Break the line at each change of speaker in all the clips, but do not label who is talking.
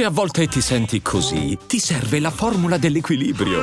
Se a volte ti senti così, ti serve la formula dell'equilibrio.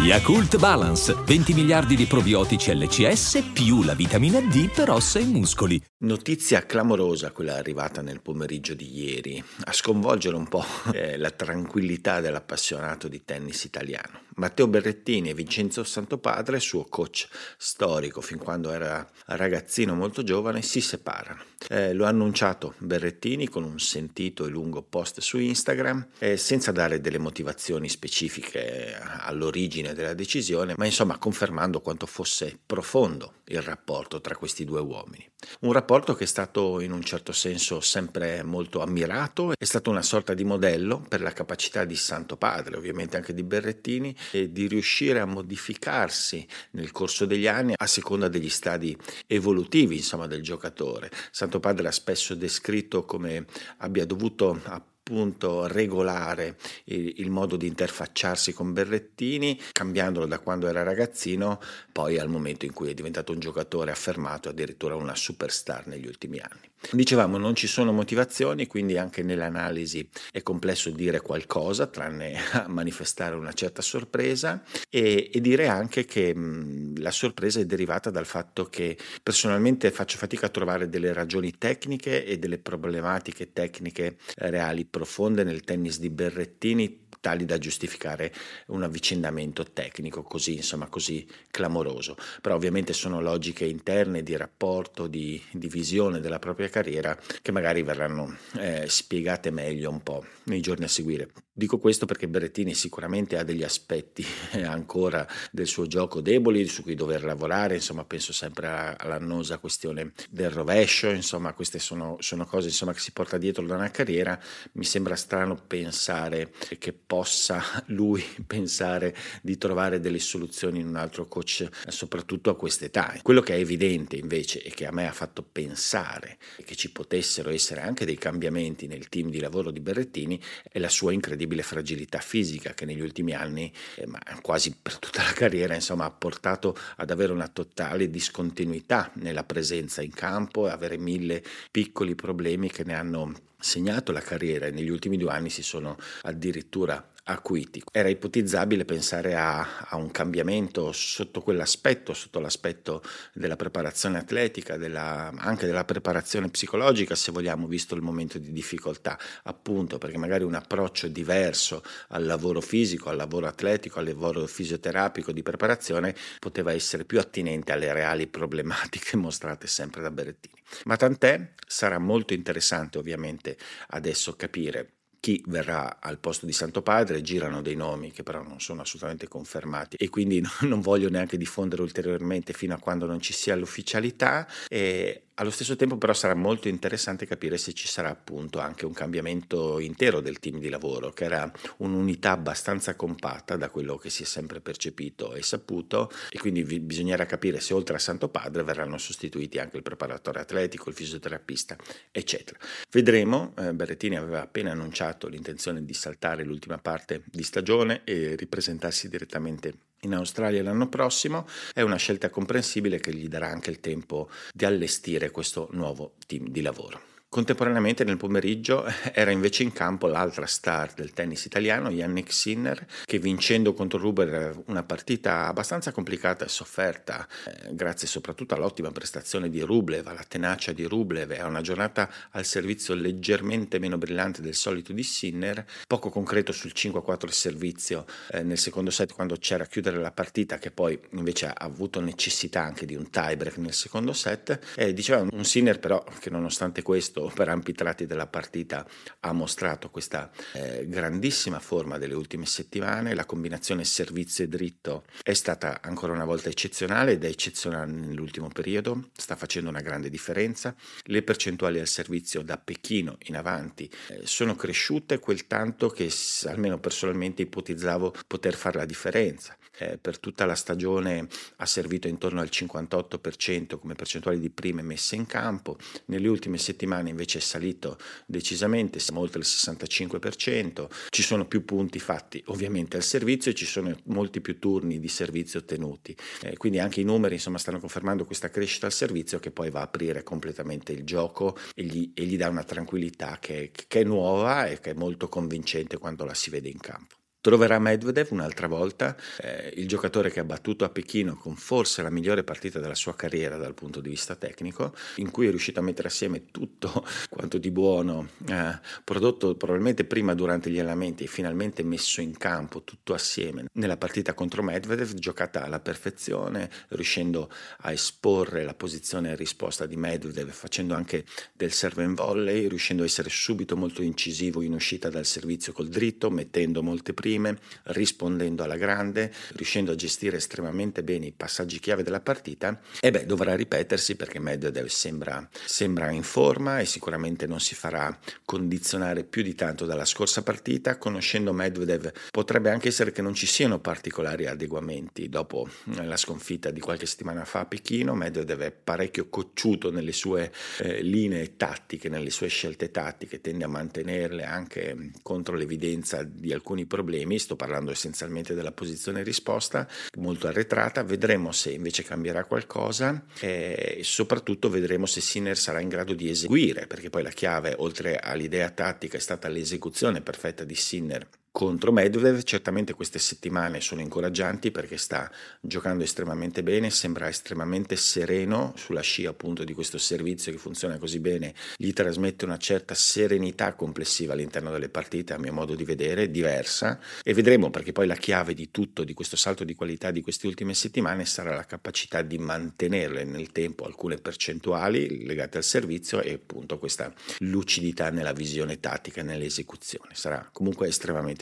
Yakult Balance, 20 miliardi di probiotici LCS più la vitamina D per ossa e muscoli.
Notizia clamorosa quella arrivata nel pomeriggio di ieri, a sconvolgere un po' eh, la tranquillità dell'appassionato di tennis italiano. Matteo Berrettini e Vincenzo Santopadre, suo coach storico fin quando era ragazzino molto giovane, si separano. Eh, lo ha annunciato Berrettini con un sentito e lungo post su Instagram, eh, senza dare delle motivazioni specifiche all'origine della decisione, ma insomma confermando quanto fosse profondo il rapporto tra questi due uomini. Un rapporto che è stato in un certo senso sempre molto ammirato, è stato una sorta di modello per la capacità di Santo Padre, ovviamente anche di Berrettini, e di riuscire a modificarsi nel corso degli anni a seconda degli stadi evolutivi insomma, del giocatore. Santo Padre ha spesso descritto come abbia dovuto appunto regolare il, il, modo di interfacciarsi con Berrettini, cambiandolo da quando era ragazzino, poi al momento in cui è diventato un giocatore affermato, addirittura una superstar negli ultimi anni. Dicevamo non ci sono motivazioni, quindi anche nell'analisi è complesso dire qualcosa, tranne manifestare una certa sorpresa e, e dire anche che mh, la sorpresa è derivata dal fatto che personalmente faccio fatica a trovare delle ragioni tecniche e delle problematiche tecniche reali profonde nel tennis di Berrettini tali da giustificare un avvicendamento tecnico così, insomma, così clamoroso. Però ovviamente sono logiche interne di rapporto, di, di visione della propria carriera che magari verranno eh, spiegate meglio un po' nei giorni a seguire. Dico questo perché Berrettini sicuramente ha degli aspetti eh, ancora del suo gioco deboli su cui dover lavorare, insomma penso sempre all'annosa questione del rovescio, insomma queste sono, sono cose insomma, che si porta dietro da una carriera, mi sembra strano pensare che possa lui pensare di trovare delle soluzioni in un altro coach, soprattutto a quest'età. Quello che è evidente invece e che a me ha fatto pensare che ci potessero essere anche dei cambiamenti nel team di lavoro di Berrettini è la sua incredibile fragilità fisica che negli ultimi anni, eh, ma quasi per tutta la carriera, insomma, ha portato ad avere una totale discontinuità nella presenza in campo e avere mille piccoli problemi che ne hanno segnato la carriera. E negli ultimi due anni si sono addirittura acuiti. Era ipotizzabile pensare a, a, un cambiamento sotto quell'aspetto, sotto l'aspetto della preparazione atletica, della, anche della preparazione psicologica, se vogliamo, visto il momento di difficoltà, appunto perché magari un approccio diverso al lavoro fisico, al lavoro atletico, al lavoro fisioterapico di preparazione poteva essere più attinente alle reali problematiche mostrate sempre da Berettini. Ma tant'è, sarà molto interessante ovviamente adesso capire chi verrà al posto di Santo Padre, girano dei nomi che però non sono assolutamente confermati e quindi non voglio neanche diffondere ulteriormente fino a quando non ci sia l'ufficialità e allo stesso tempo però sarà molto interessante capire se ci sarà appunto anche un cambiamento intero del team di lavoro, che era un'unità abbastanza compatta da quello che si è sempre percepito e saputo e quindi bisognerà capire se oltre a Santo Padre verranno sostituiti anche il preparatore atletico, il fisioterapista, eccetera. Vedremo, eh, Berrettini aveva appena annunciato l'intenzione di saltare l'ultima parte di stagione e ripresentarsi direttamente in Australia l'anno prossimo, è una scelta comprensibile che gli darà anche il tempo di allestire questo nuovo team di lavoro. Contemporaneamente nel pomeriggio era invece in campo l'altra star del tennis italiano, Yannick Sinner, che vincendo contro Ruber una partita abbastanza complicata e sofferta, eh, grazie soprattutto all'ottima prestazione di Rublev, alla tenacia di Rublev e a una giornata al servizio leggermente meno brillante del solito di Sinner, poco concreto sul 5-4 servizio eh, nel secondo set quando c'era a chiudere la partita, che poi invece ha avuto necessità anche di un tiebreak nel secondo set. E diceva un Sinner però che nonostante questo per ampi tratti della partita ha mostrato questa eh, grandissima forma delle ultime settimane, la combinazione servizio e dritto è stata ancora una volta eccezionale ed è eccezionale nell'ultimo periodo, sta facendo una grande differenza, le percentuali al servizio da Pechino in avanti eh, sono cresciute quel tanto che almeno personalmente ipotizzavo poter fare la differenza. eh, per tutta la stagione ha servito intorno al 58% come percentuale di prime messe in campo, nelle ultime settimane invece è salito decisamente, siamo oltre il 65%, ci sono più punti fatti ovviamente al servizio e ci sono molti più turni di servizio ottenuti, eh, quindi anche i numeri insomma stanno confermando questa crescita al servizio che poi va a aprire completamente il gioco e gli, e gli dà una tranquillità che, che è nuova e che è molto convincente quando la si vede in campo. Troverà Medvedev un'altra volta, eh, il giocatore che ha battuto a Pechino con forse la migliore partita della sua carriera dal punto di vista tecnico, in cui è riuscito a mettere assieme tutto quanto di buono, eh, prodotto probabilmente prima durante gli allenamenti e finalmente messo in campo tutto assieme. Nella partita contro Medvedev, giocata alla perfezione, riuscendo a esporre la posizione in risposta di Medvedev, facendo anche del serve in volley, riuscendo a essere subito molto incisivo in uscita dal servizio col dritto, mettendo molte prime prime, rispondendo alla grande, riuscendo a gestire estremamente bene i passaggi chiave della partita, e beh, dovrà ripetersi perché Medvedev sembra, sembra in forma e sicuramente non si farà condizionare più di tanto dalla scorsa partita. Conoscendo Medvedev potrebbe anche essere che non ci siano particolari adeguamenti dopo la sconfitta di qualche settimana fa a Pechino. Medvedev è parecchio cocciuto nelle sue eh, linee tattiche, nelle sue scelte tattiche, tende a mantenerle anche contro l'evidenza di alcuni problemi problemi, sto parlando essenzialmente della posizione risposta, molto arretrata, vedremo se invece cambierà qualcosa e soprattutto vedremo se Sinner sarà in grado di eseguire, perché poi la chiave oltre all'idea tattica è stata l'esecuzione perfetta di Sinner contro Medvedev. Certamente queste settimane sono incoraggianti perché sta giocando estremamente bene, sembra estremamente sereno sulla scia appunto di questo servizio che funziona così bene, gli trasmette una certa serenità complessiva all'interno delle partite, a mio modo di vedere, diversa e vedremo perché poi la chiave di tutto, di questo salto di qualità di queste ultime settimane sarà la capacità di mantenerle nel tempo alcune percentuali legate al servizio e appunto questa lucidità nella visione tattica e nell'esecuzione. Sarà comunque estremamente